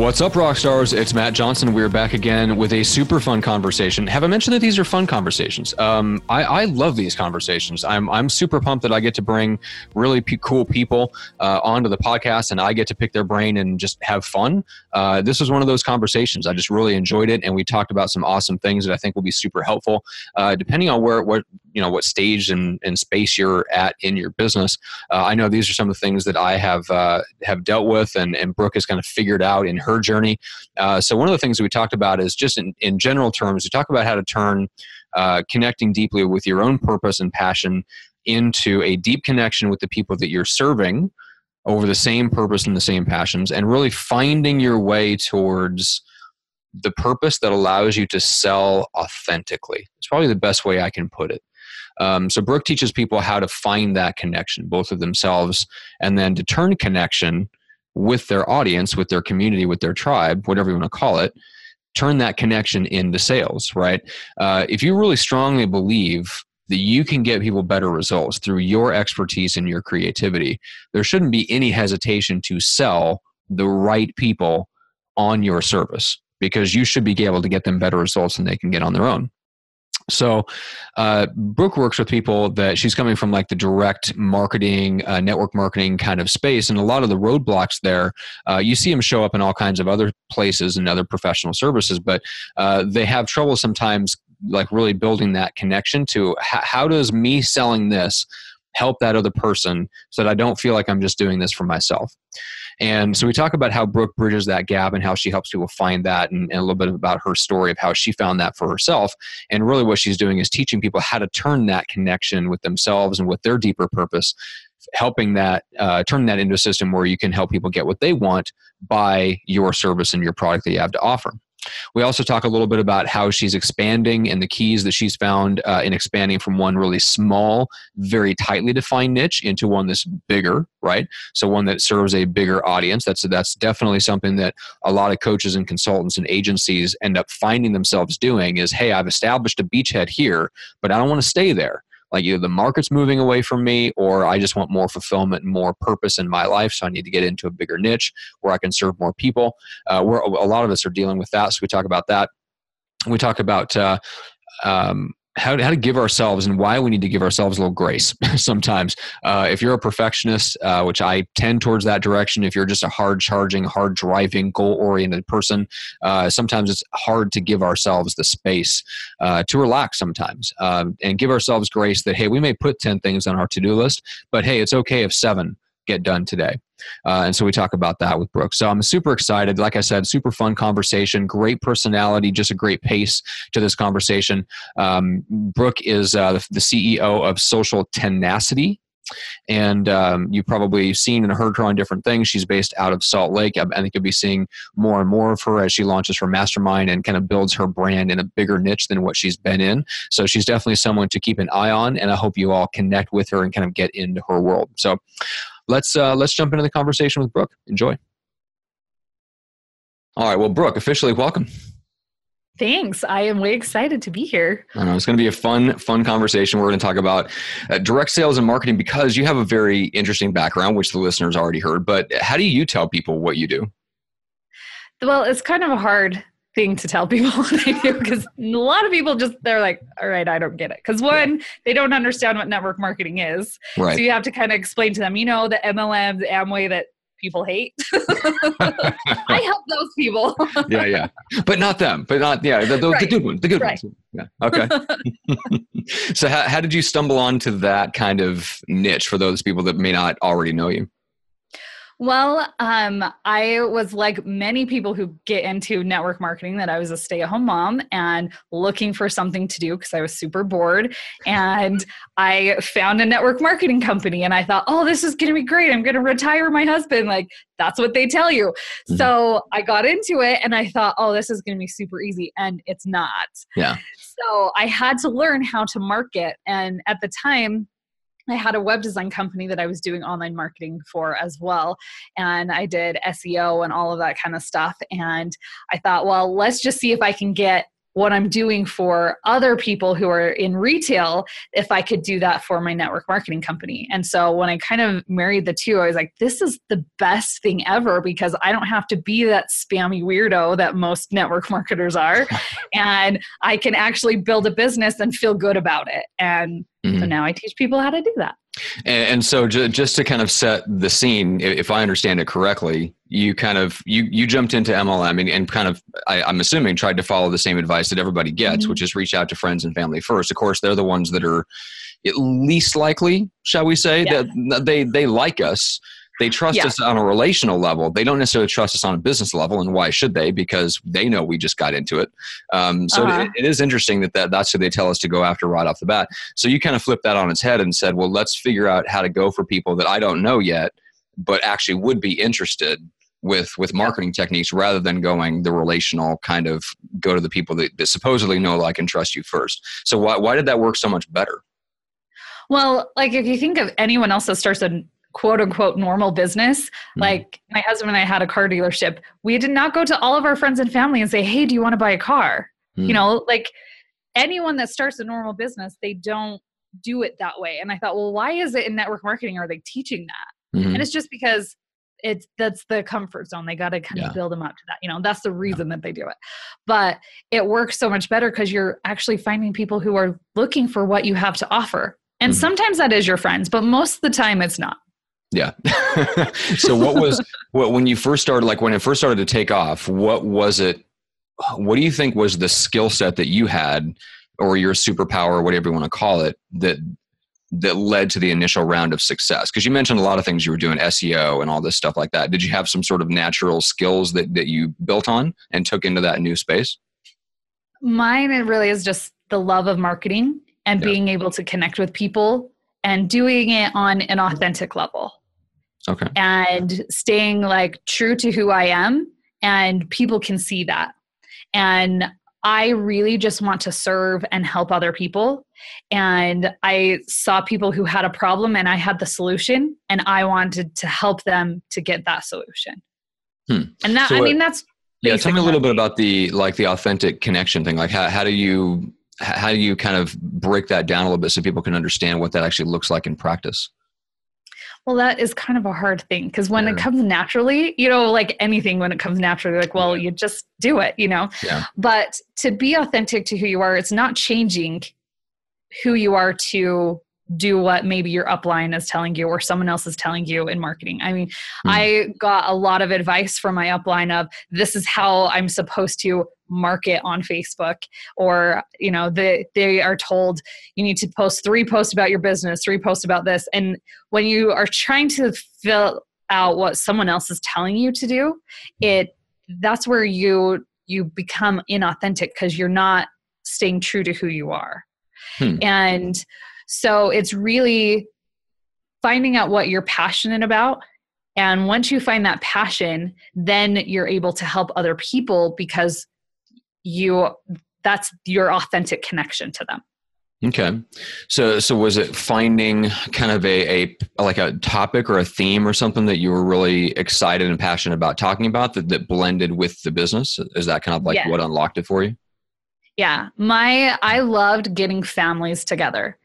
What's up, rock stars? It's Matt Johnson. We're back again with a super fun conversation. Have I mentioned that these are fun conversations? Um, I, I, love these conversations. I'm, I'm super pumped that I get to bring really p- cool people uh, onto the podcast and I get to pick their brain and just have fun. Uh, this was one of those conversations. I just really enjoyed it, and we talked about some awesome things that I think will be super helpful. Uh, depending on where what you know what stage and, and space you're at in your business, uh, I know these are some of the things that I have uh, have dealt with, and, and Brooke has kind of figured out in her journey. Uh, so one of the things we talked about is just in, in general terms, we talk about how to turn uh, connecting deeply with your own purpose and passion into a deep connection with the people that you're serving over the same purpose and the same passions and really finding your way towards the purpose that allows you to sell authentically. It's probably the best way I can put it. Um, so Brooke teaches people how to find that connection, both of themselves, and then to turn connection with their audience, with their community, with their tribe, whatever you want to call it, turn that connection into sales, right? Uh, if you really strongly believe that you can get people better results through your expertise and your creativity, there shouldn't be any hesitation to sell the right people on your service because you should be able to get them better results than they can get on their own. So, uh, Brooke works with people that she's coming from like the direct marketing, uh, network marketing kind of space, and a lot of the roadblocks there, uh, you see them show up in all kinds of other places and other professional services, but uh, they have trouble sometimes, like really building that connection to how does me selling this help that other person so that I don't feel like I'm just doing this for myself. And so we talk about how Brooke bridges that gap and how she helps people find that and, and, a little bit about her story of how she found that for herself. And really what she's doing is teaching people how to turn that connection with themselves and with their deeper purpose helping that uh, turn that into a system where you can help people get what they want by your service and your product that you have to offer we also talk a little bit about how she's expanding and the keys that she's found uh, in expanding from one really small, very tightly defined niche into one that's bigger, right? So one that serves a bigger audience. That's that's definitely something that a lot of coaches and consultants and agencies end up finding themselves doing is, hey, I've established a beachhead here, but I don't want to stay there like either the market's moving away from me or I just want more fulfillment and more purpose in my life. So I need to get into a bigger niche where I can serve more people. Uh, where a lot of us are dealing with that. So we talk about that. We talk about uh, um, how, how to give ourselves and why we need to give ourselves a little grace sometimes. Uh, if you're a perfectionist, uh, which I tend towards that direction, if you're just a hard charging, hard driving, goal oriented person, uh, sometimes it's hard to give ourselves the space uh, to relax sometimes um, and give ourselves grace that, hey, we may put 10 things on our to do list, but hey, it's okay if seven get done today. Uh, and so we talk about that with Brooke. So I'm super excited. Like I said, super fun conversation, great personality, just a great pace to this conversation. Um, Brooke is uh, the, CEO of Social Tenacity and um, you've probably seen and heard her on different things. She's based out of Salt Lake. I think you'll be seeing more and more of her as she launches her mastermind and kind of builds her brand in a bigger niche than what she's been in. So she's definitely someone to keep an eye on, and I hope you all connect with her and kind of get into her world. So let's uh, let's jump into the conversation with Brooke. Enjoy. All right. Well, Brooke, officially welcome. Thanks. I am way excited to be here. I know, it's going to be a fun, fun conversation. We're going to talk about uh, direct sales and marketing because you have a very interesting background, which the listeners already heard. But how do you tell people what you do? Well, it's kind of a hard thing to tell people what I do because a lot of people just they're like, all right, I don't get it. Because one, yeah. they don't understand what network marketing is. Right. So you have to kind of explain to them, you know, the MLM, the Amway that people hate. I help those people. yeah, yeah, but not them. But not yeah, the, the, right. the good ones, the good right. ones. Yeah. Okay. so how, how did you stumble onto that kind of niche for those people that may not already know you? Well, um, I was like many people who get into network marketing that I was a stay at home mom and looking for something to do because I was super bored. And I found a network marketing company and I thought, oh, this is going to be great. I'm going to retire my husband. Like, that's what they tell you. Mm-hmm. So I got into it and I thought, oh, this is going to be super easy. And it's not. Yeah. So I had to learn how to market. And at the time, I had a web design company that I was doing online marketing for as well. And I did SEO and all of that kind of stuff. And I thought, well, let's just see if I can get what I'm doing for other people who are in retail if I could do that for my network marketing company. And so when I kind of married the two, I was like, this is the best thing ever because I don't have to be that spammy weirdo that most network marketers are. and I can actually build a business and feel good about it. And mm-hmm. so now I teach people how to do that. And, and so, ju- just to kind of set the scene, if I understand it correctly, you kind of you you jumped into MLM and, and kind of I, am assuming tried to follow the same advice that everybody gets, mm-hmm. which is reach out to friends and family first. Of course, they're the ones that are at least likely, shall we say, yeah. that they they like us they trust yeah. us on a relational level. They don't necessarily trust us on a business level, and why should they? Because they know we just got into it. Um, so uh-huh. it, it is interesting that, that that's who they tell us to go after right off the bat. So you kind of flipped that on its head and said, well, let's figure out how to go for people that I don't know yet, but actually would be interested with with marketing techniques rather than going the relational kind of go to the people that, that supposedly know like and trust you first so why, why did that work so much better well like if you think of anyone else that starts a quote unquote normal business. Mm-hmm. Like my husband and I had a car dealership. We did not go to all of our friends and family and say, Hey, do you want to buy a car? Mm-hmm. You know, like anyone that starts a normal business, they don't do it that way. And I thought, well, why is it in network marketing are they teaching that? Mm-hmm. And it's just because it's that's the comfort zone. They got to kind yeah. of build them up to that. You know, that's the reason yeah. that they do it. But it works so much better because you're actually finding people who are looking for what you have to offer. And mm-hmm. sometimes that is your friends, but most of the time it's not. Yeah. so what was what when you first started like when it first started to take off, what was it what do you think was the skill set that you had or your superpower or whatever you want to call it that that led to the initial round of success? Because you mentioned a lot of things you were doing SEO and all this stuff like that. Did you have some sort of natural skills that, that you built on and took into that new space? Mine it really is just the love of marketing and yeah. being able to connect with people and doing it on an authentic level. Okay. And staying like true to who I am and people can see that. And I really just want to serve and help other people. And I saw people who had a problem and I had the solution and I wanted to help them to get that solution. Hmm. And that, so I mean, that's. Yeah. Tell me a little bit about the, like the authentic connection thing. Like how, how do you, how do you kind of break that down a little bit so people can understand what that actually looks like in practice? Well, that is kind of a hard thing because when yeah. it comes naturally, you know, like anything, when it comes naturally, like, well, you just do it, you know? Yeah. But to be authentic to who you are, it's not changing who you are to do what maybe your upline is telling you or someone else is telling you in marketing. I mean, mm. I got a lot of advice from my upline of this is how I'm supposed to market on Facebook or you know they they are told you need to post three posts about your business, three posts about this and when you are trying to fill out what someone else is telling you to do, it that's where you you become inauthentic because you're not staying true to who you are. Hmm. And so it's really finding out what you're passionate about. And once you find that passion, then you're able to help other people because you that's your authentic connection to them. Okay. So so was it finding kind of a, a like a topic or a theme or something that you were really excited and passionate about talking about that, that blended with the business? Is that kind of like what unlocked it for you? Yeah. My I loved getting families together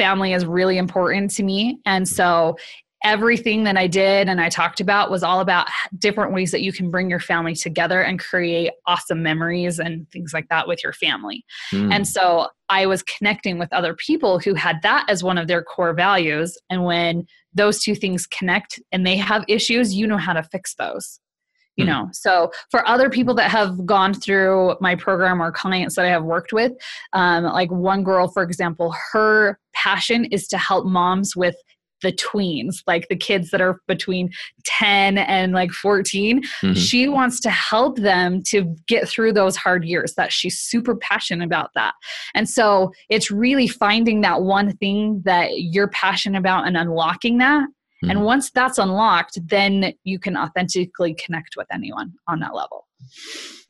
family is really important to me. And so everything that I did and I talked about was all about different ways that you can bring your family together and create awesome memories and things like that with your family. Mm. And so I was connecting with other people who had that as one of their core values. And when those two things connect and they have issues, you know how to fix those you hmm. know so for other people that have gone through my program or clients that i have worked with um, like one girl for example her passion is to help moms with the tweens, like the kids that are between 10 and like 14. Mm-hmm. She wants to help them to get through those hard years. That she's super passionate about that. And so it's really finding that one thing that you're passionate about and unlocking that. Mm-hmm. And once that's unlocked, then you can authentically connect with anyone on that level.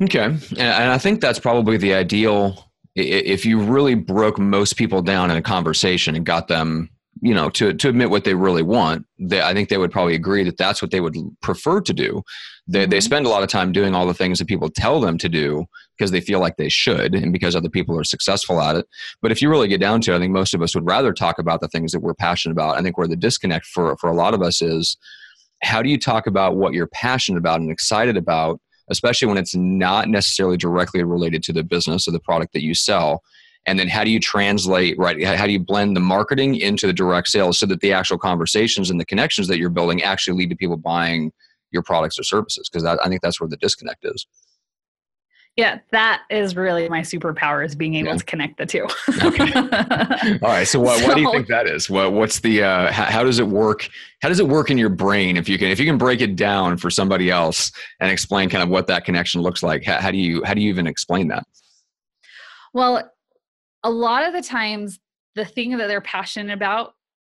Okay. And I think that's probably the ideal if you really broke most people down in a conversation and got them you know to to admit what they really want they, i think they would probably agree that that's what they would prefer to do. They, mm-hmm. they spend a lot of time doing all the things that people tell them to do because they feel like they should and because other people are successful at it. But if you really get down to it i think most of us would rather talk about the things that we're passionate about. I think where the disconnect for for a lot of us is how do you talk about what you're passionate about and excited about especially when it's not necessarily directly related to the business or the product that you sell and then how do you translate right how do you blend the marketing into the direct sales so that the actual conversations and the connections that you're building actually lead to people buying your products or services? Because i think that's where the disconnect is. Yeah that is really my superpower is being able yeah. to connect the two. Okay. All right so what, so, what do you think that is? What, what's the uh, how, how, does it work how does it work in your brain if you can if you can break it down for somebody else and explain kind of what that connection looks like? How, how do you how do you even explain that? Well a lot of the times the thing that they're passionate about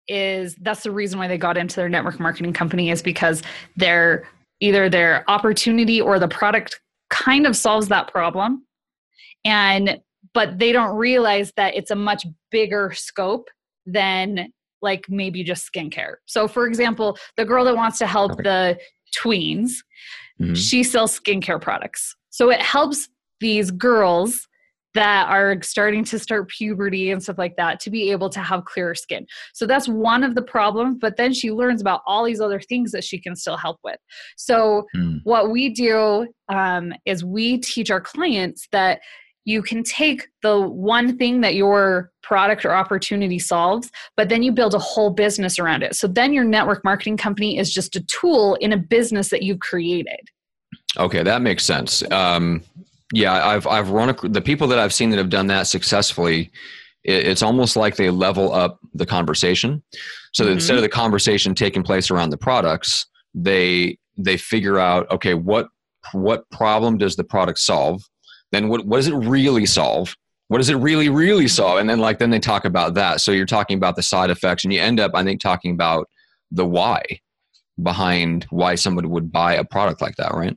is that's the reason why they got into their network marketing company is because their either their opportunity or the product kind of solves that problem. And but they don't realize that it's a much bigger scope than like maybe just skincare. So for example the girl that wants to help the tweens mm-hmm. she sells skincare products. So it helps these girls that are starting to start puberty and stuff like that to be able to have clearer skin. So that's one of the problems, but then she learns about all these other things that she can still help with. So mm. what we do um, is we teach our clients that you can take the one thing that your product or opportunity solves, but then you build a whole business around it. So then your network marketing company is just a tool in a business that you've created. Okay, that makes sense. Um, yeah, I've I've run a, the people that I've seen that have done that successfully. It, it's almost like they level up the conversation. So mm-hmm. instead of the conversation taking place around the products, they they figure out okay what what problem does the product solve? Then what what does it really solve? What does it really really solve? And then like then they talk about that. So you're talking about the side effects, and you end up I think talking about the why behind why somebody would buy a product like that, right?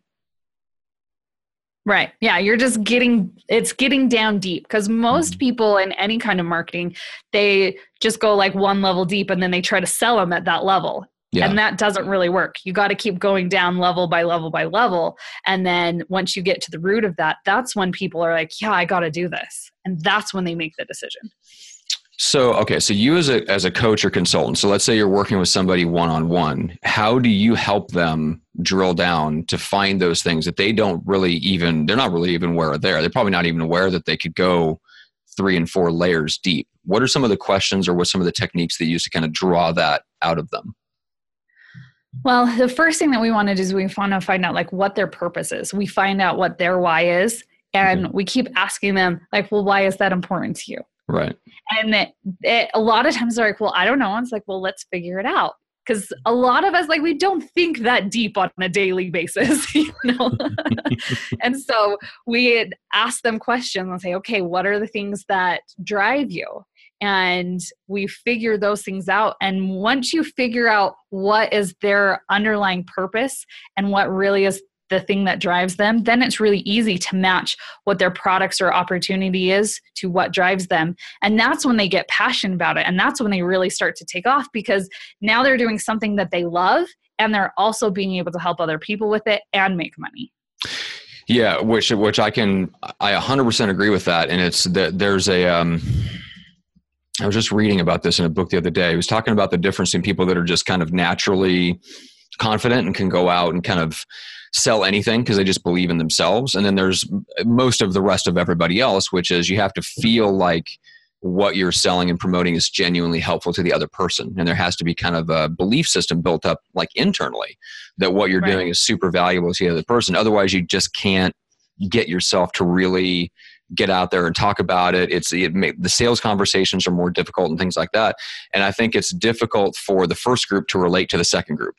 Right. Yeah, you're just getting it's getting down deep because most mm-hmm. people in any kind of marketing, they just go like one level deep and then they try to sell them at that level. Yeah. And that doesn't really work. You got to keep going down level by level by level. And then once you get to the root of that, that's when people are like, yeah, I got to do this. And that's when they make the decision. So, okay, so you as a as a coach or consultant, so let's say you're working with somebody one on one, how do you help them drill down to find those things that they don't really even they're not really even aware of there. They're probably not even aware that they could go three and four layers deep. What are some of the questions or what some of the techniques that you use to kind of draw that out of them? Well, the first thing that we want to do is we want to find out like what their purpose is. We find out what their why is and mm-hmm. we keep asking them like, well, why is that important to you? Right. And it, it, a lot of times they're like, well, I don't know. And it's like, well, let's figure it out. Because a lot of us, like, we don't think that deep on a daily basis, you know? and so we ask them questions and say, okay, what are the things that drive you? And we figure those things out. And once you figure out what is their underlying purpose and what really is the thing that drives them, then it's really easy to match what their products or opportunity is to what drives them. And that's when they get passionate about it. And that's when they really start to take off because now they're doing something that they love and they're also being able to help other people with it and make money. Yeah, which which I can I 100% agree with that and it's that there's a um I was just reading about this in a book the other day. He was talking about the difference in people that are just kind of naturally confident and can go out and kind of sell anything because they just believe in themselves. And then there's most of the rest of everybody else, which is you have to feel like what you're selling and promoting is genuinely helpful to the other person. And there has to be kind of a belief system built up like internally that what you're right. doing is super valuable to the other person. Otherwise, you just can't get yourself to really get out there and talk about it. It's it may, the sales conversations are more difficult and things like that. And I think it's difficult for the first group to relate to the second group.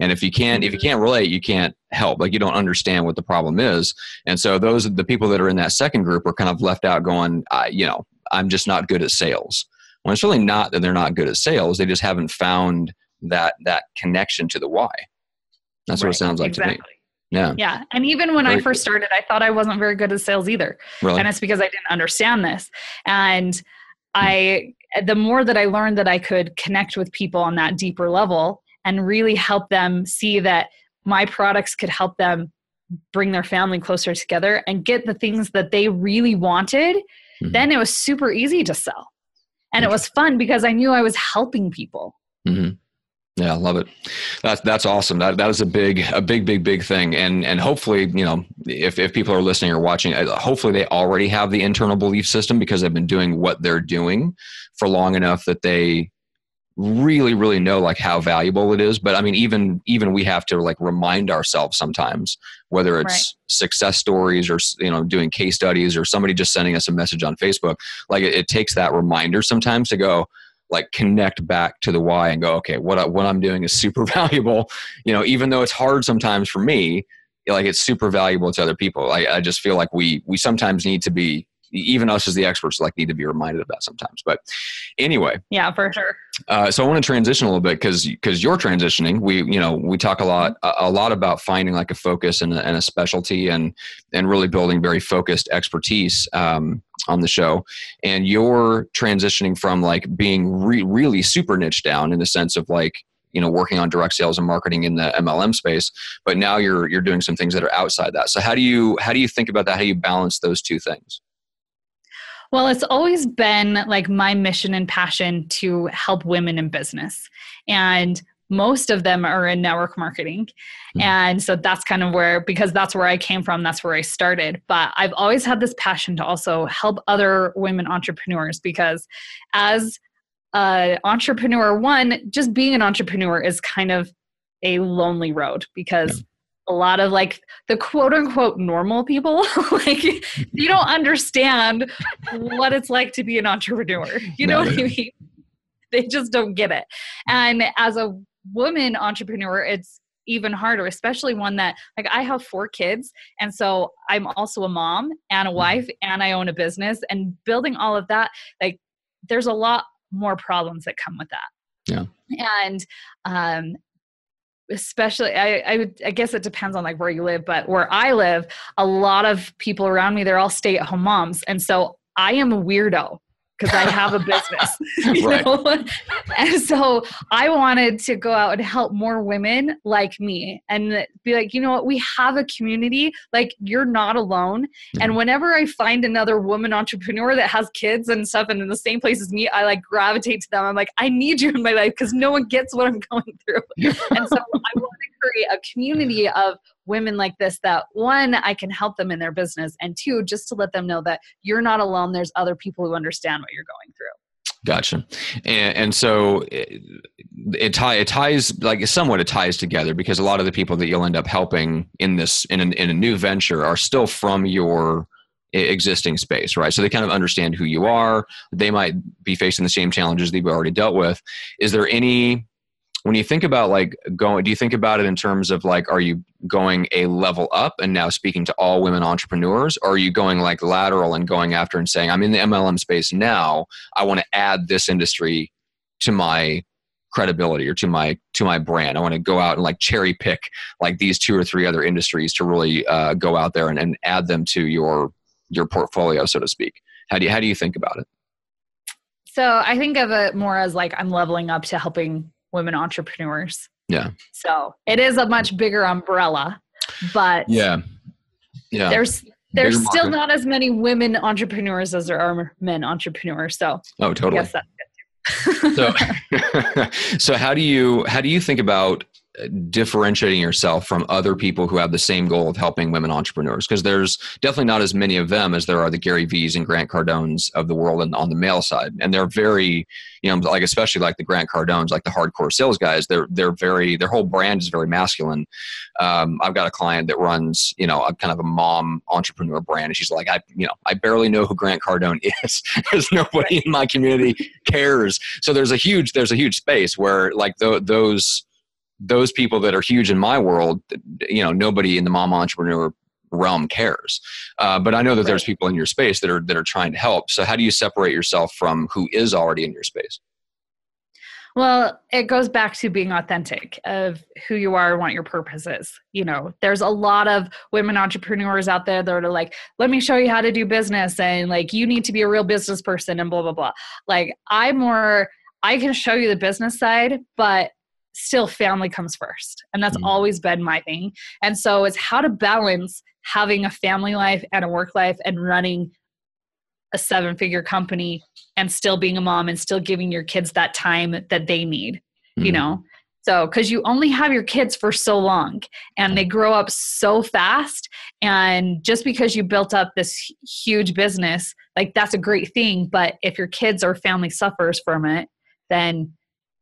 And if you can't if you mm-hmm. can't relate, you can't help. Like you don't understand what the problem is. And so those the people that are in that second group are kind of left out going, I, you know, I'm just not good at sales. Well, it's really not that they're not good at sales. They just haven't found that that connection to the why. That's right, what it sounds like exactly. to me. Yeah. Yeah. And even when very I first started, I thought I wasn't very good at sales either. Really? And it's because I didn't understand this. And I, the more that I learned that I could connect with people on that deeper level and really help them see that my products could help them bring their family closer together and get the things that they really wanted, mm-hmm. then it was super easy to sell. And it was fun because I knew I was helping people. Mm-hmm. Yeah, I love it. That's that's awesome. That that is a big a big big big thing. And and hopefully, you know, if if people are listening or watching, uh, hopefully they already have the internal belief system because they've been doing what they're doing for long enough that they really really know like how valuable it is but i mean even even we have to like remind ourselves sometimes whether it's right. success stories or you know doing case studies or somebody just sending us a message on facebook like it, it takes that reminder sometimes to go like connect back to the why and go okay what, I, what i'm doing is super valuable you know even though it's hard sometimes for me like it's super valuable to other people I, I just feel like we we sometimes need to be even us as the experts like need to be reminded of that sometimes but anyway yeah for sure. uh, so i want to transition a little bit because because you're transitioning. We you know we talk a lot a, a lot about finding like a focus and a, and a, specialty and and really building very focused expertise um, on the show. And you're transitioning from like being re- really super niche down in the sense of like you know working on direct sales and marketing in the MLM space but now you're you're doing some things that are outside that. So how do you how do you think about that? How do you balance those two things well, it's always been like my mission and passion to help women in business. And most of them are in network marketing. Mm-hmm. And so that's kind of where, because that's where I came from, that's where I started. But I've always had this passion to also help other women entrepreneurs because as an entrepreneur, one, just being an entrepreneur is kind of a lonely road because a lot of like the quote unquote normal people. Like you don't understand what it's like to be an entrepreneur. You know what i mean? They just don't get it. And as a woman entrepreneur it's even harder especially one that like i have four kids and so i'm also a mom and a mm-hmm. wife and i own a business and building all of that like there's a lot more problems that come with that. Yeah. And um especially I, I would i guess it depends on like where you live but where i live a lot of people around me they're all stay-at-home moms and so i am a weirdo because I have a business. right. And so I wanted to go out and help more women like me and be like, you know what, we have a community. Like, you're not alone. Mm-hmm. And whenever I find another woman entrepreneur that has kids and stuff and in the same place as me, I like gravitate to them. I'm like, I need you in my life because no one gets what I'm going through. and so I want create a community of women like this that one i can help them in their business and two just to let them know that you're not alone there's other people who understand what you're going through Gotcha, and, and so it, it, tie, it ties like somewhat it ties together because a lot of the people that you'll end up helping in this in a, in a new venture are still from your existing space, right? So they kind of understand who you are. They might be facing the same challenges that you've already dealt with. Is there any when you think about like going do you think about it in terms of like are you going a level up and now speaking to all women entrepreneurs? Or are you going like lateral and going after and saying i'm in the mlm space now. I want to add this industry to my credibility or to my to my brand. I want to go out and like cherry pick like these two or three other industries to really uh, go out there and, and add them to your your portfolio so to speak. How do you how do you think about it? So i think of it more as like i'm leveling up to helping women entrepreneurs. Yeah. So it is a much bigger umbrella, but yeah, yeah. There's there's bigger still market. not as many women entrepreneurs as there are men entrepreneurs. So oh, totally. so, so how do you how do you think about differentiating yourself from other people who have the same goal of helping women entrepreneurs because there's definitely not as many of them as there are the gary v's and grant cardones of the world and on the male side. And they're very you know like especially like the grant cardones like the hardcore sales guys they're they're very their whole brand is very masculine. Um, i've got a client that runs you know a kind of a mom entrepreneur brand and she's like i you know i barely know who grant cardone is because nobody in my community cares. So there's a huge there's a huge space where like th- those those people that are huge in my world, you know, nobody in the mom entrepreneur realm cares. Uh, but I know that right. there's people in your space that are that are trying to help. So how do you separate yourself from who is already in your space? Well, it goes back to being authentic of who you are and what your purpose is. You know, there's a lot of women entrepreneurs out there that are like, let me show you how to do business and like you need to be a real business person and blah blah blah. Like I'm more I can show you the business side, but still family comes first. And that's mm-hmm. always been my thing. And so it's how to balance having a family life and a work life and running a seven figure company and still being a mom and still giving your kids that time that they need, mm-hmm. you know? So, because you only have your kids for so long and they grow up so fast. And just because you built up this huge business, like that's a great thing. But if your kids or family suffers from it, then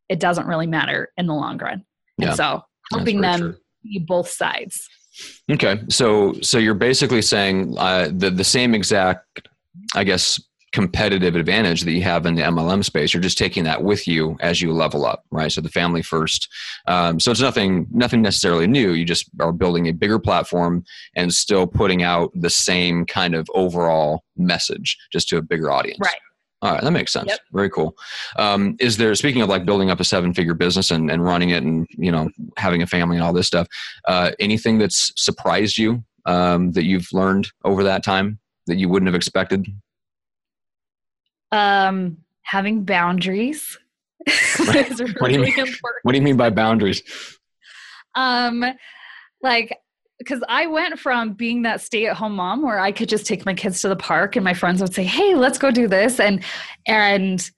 it doesn't really matter in the long run. Yeah, and so helping them true. be both sides. Okay, so so you're basically saying uh, the the same exact, I guess, competitive advantage that you have in the MLM space. You're just taking that with you as you level up, right? So the family first. Um, so it's nothing nothing necessarily new. You just are building a bigger platform and still putting out the same kind of overall message, just to a bigger audience. Right. All right, that makes sense. Yep. Very cool. Um, is there speaking of like building up a seven-figure business and, and running it, and you know having a family and all this stuff? Uh, anything that's surprised you um, that you've learned over that time that you wouldn't have expected? Um, having boundaries. Really what, do you mean, important. what do you mean by boundaries? Um, like because I went from being that stay at home mom where I could just take my kids to the park and my friends would say, "Hey, let's go do this." And and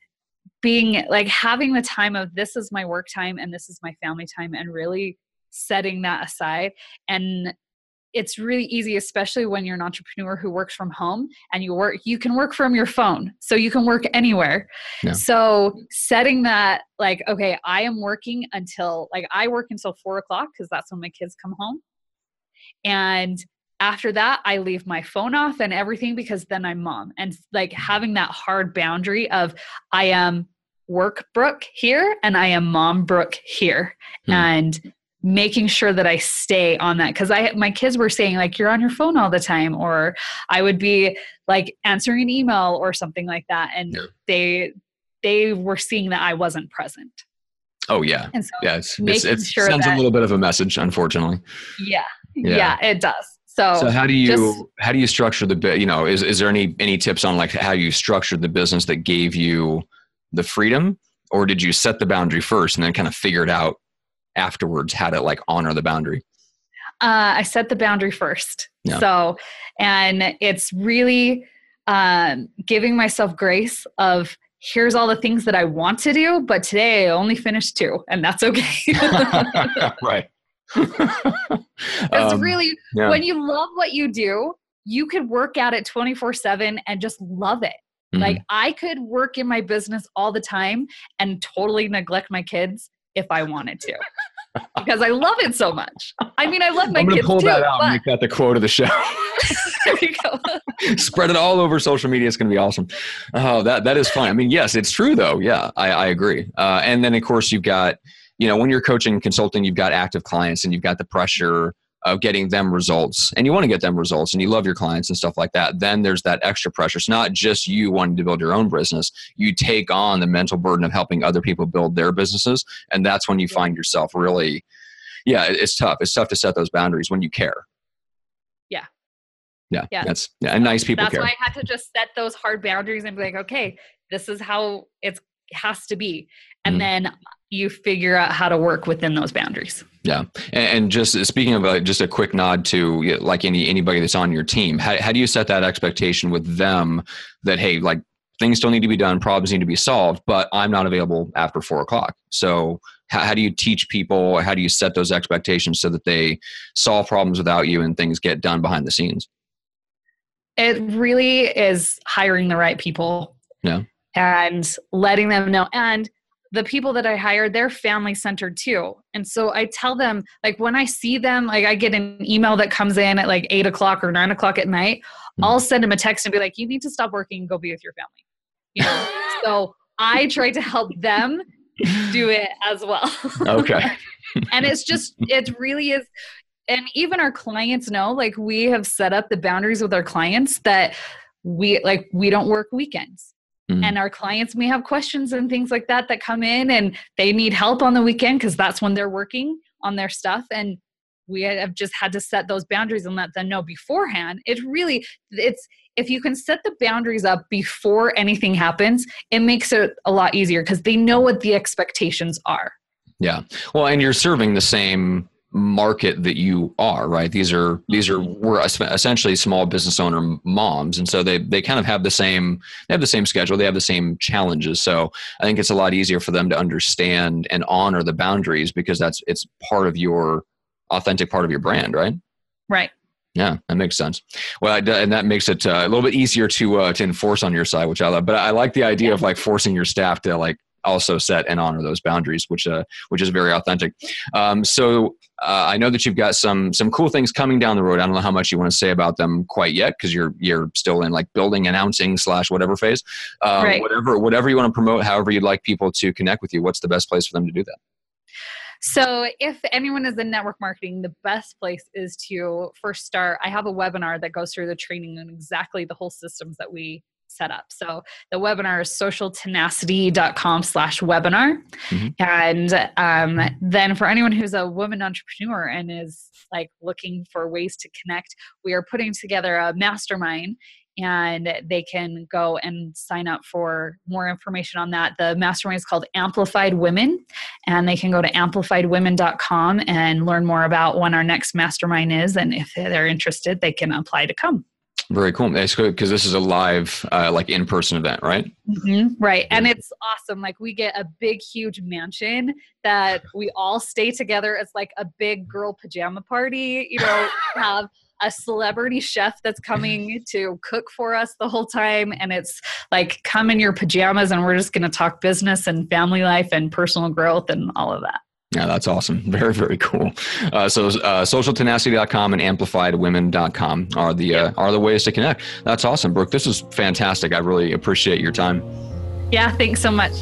being like having the time of this is my work time and this is my family time and really setting that aside and it's really easy especially when you're an entrepreneur who works from home and you work you can work from your phone so you can work anywhere yeah. so setting that like okay i am working until like i work until four o'clock because that's when my kids come home and after that, I leave my phone off and everything because then I'm mom. And like having that hard boundary of I am work Brooke here and I am mom Brooke here. Hmm. And making sure that I stay on that because I my kids were saying like you're on your phone all the time or I would be like answering an email or something like that and yeah. they they were seeing that I wasn't present. Oh yeah, so yeah. It's, it's, it sure sends that, a little bit of a message, unfortunately. Yeah, yeah, yeah it does. So, so how do you just, how do you structure the you know is is there any any tips on like how you structured the business that gave you the freedom, or did you set the boundary first and then kind of figure it out afterwards how to like honor the boundary? Uh, I set the boundary first. Yeah. So, and it's really um, giving myself grace of here's all the things that I want to do, but today I only finished two, and that's okay. right. It's um, really yeah. when you love what you do, you could work at it 24 7 and just love it. Mm-hmm. Like I could work in my business all the time and totally neglect my kids if I wanted to. because I love it so much. I mean, I love my I'm gonna kids pull too, that out and make that the quote of the show. there you go. Spread it all over social media. It's going to be awesome. Oh, that that is fun. I mean, yes, it's true though. Yeah, I, I agree. Uh, and then of course you've got, you know, when you're coaching and consulting, you've got active clients and you've got the pressure of getting them results and you want to get them results and you love your clients and stuff like that then there's that extra pressure. It's not just you wanting to build your own business. You take on the mental burden of helping other people build their businesses and that's when you find yourself really yeah it's tough. It's tough to set those boundaries when you care. Yeah. Yeah, yeah. that's yeah, and nice people that's care. why i had to just set those hard boundaries and be like okay this is how it has to be. And mm-hmm. then you figure out how to work within those boundaries. Yeah, and, just speaking of uh, just a quick nod to like any anybody that's on your team, how, how do you set that expectation with them that hey, like things still need to be done, problems need to be solved, but I'm not available after four o'clock. So how, how do you teach people? How do you set those expectations so that they solve problems without you and things get done behind the scenes? It really is hiring the right people. Yeah. And letting them know. And the people that I hire, they're family centered too. And so I tell them, like, when I see them, like, I get an email that comes in at like eight o'clock or nine o'clock at night, mm-hmm. I'll send them a text and be like, you need to stop working and go be with your family. You know? so I try to help them do it as well. Okay. and it's just, it really is. And even our clients know, like, we have set up the boundaries with our clients that we, like, we don't work weekends Mm-hmm. And our clients may have questions and things like that that come in and they need help on the weekend because that's when they're working on their stuff. And we have just had to set those boundaries and let them know beforehand. It really, it's, if you can set the boundaries up before anything happens, it makes it a lot easier because they know what the expectations are. Yeah. Well, and you're serving the same market that you are right these are these are we're essentially small business owner moms and so they they kind of have the same they have the same schedule they have the same challenges so i think it's a lot easier for them to understand and honor the boundaries because that's it's part of your authentic part of your brand right right yeah, that makes sense. Well, and that makes it uh, a little bit easier to uh, to enforce on your side, which I love. But I like the idea yeah. of like forcing your staff to like also set and honor those boundaries, which uh, which is very authentic. Um, so uh, I know that you've got some some cool things coming down the road. I don't know how much you want to say about them quite yet because you're you're still in like building, announcing slash whatever phase. Uh, right. Whatever whatever you want to promote, however you'd like people to connect with you. What's the best place for them to do that? So, if anyone is in network marketing, the best place is to first start. I have a webinar that goes through the training and exactly the whole systems that we set up. So the webinar is socialtenacity.com slash webinar. Mm-hmm. And um, then for anyone who's a woman entrepreneur and is like looking for ways to connect, we are putting together a mastermind and they can go and sign up for more information on that. The mastermind is called Amplified Women, and they can go to amplifiedwomen.com and learn more about when our next mastermind is. And if they're interested, they can apply to come. Very cool. That's good Because this is a live, uh, like in person event, right? Mm-hmm. Right. And it's awesome. Like we get a big, huge mansion that we all stay together. It's like a big girl pajama party. You know, have a celebrity chef that's coming to cook for us the whole time. And it's like, come in your pajamas and we're just going to talk business and family life and personal growth and all of that. Yeah, that's awesome. Very, very cool. Uh, so, uh, socialtenacity.com and amplifiedwomen.com are the uh, are the ways to connect. That's awesome, Brooke. This is fantastic. I really appreciate your time. Yeah, thanks so much.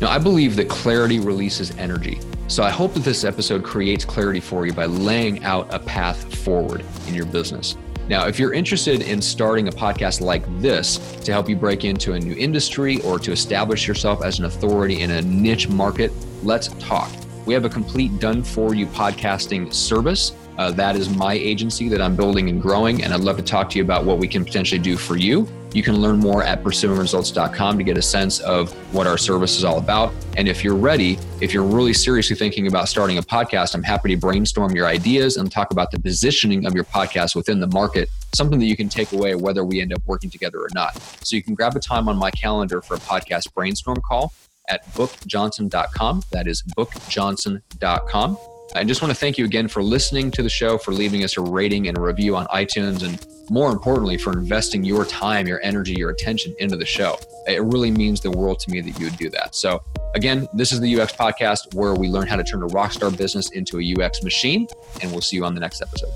Now, I believe that clarity releases energy. So, I hope that this episode creates clarity for you by laying out a path forward in your business. Now, if you're interested in starting a podcast like this to help you break into a new industry or to establish yourself as an authority in a niche market, let's talk. We have a complete done for you podcasting service. Uh, that is my agency that I'm building and growing, and I'd love to talk to you about what we can potentially do for you. You can learn more at pursuingresults.com to get a sense of what our service is all about. And if you're ready, if you're really seriously thinking about starting a podcast, I'm happy to brainstorm your ideas and talk about the positioning of your podcast within the market, something that you can take away whether we end up working together or not. So you can grab a time on my calendar for a podcast brainstorm call at bookjohnson.com. That is bookjohnson.com. I just want to thank you again for listening to the show, for leaving us a rating and a review on iTunes, and more importantly, for investing your time, your energy, your attention into the show. It really means the world to me that you would do that. So, again, this is the UX podcast where we learn how to turn a rockstar business into a UX machine, and we'll see you on the next episode.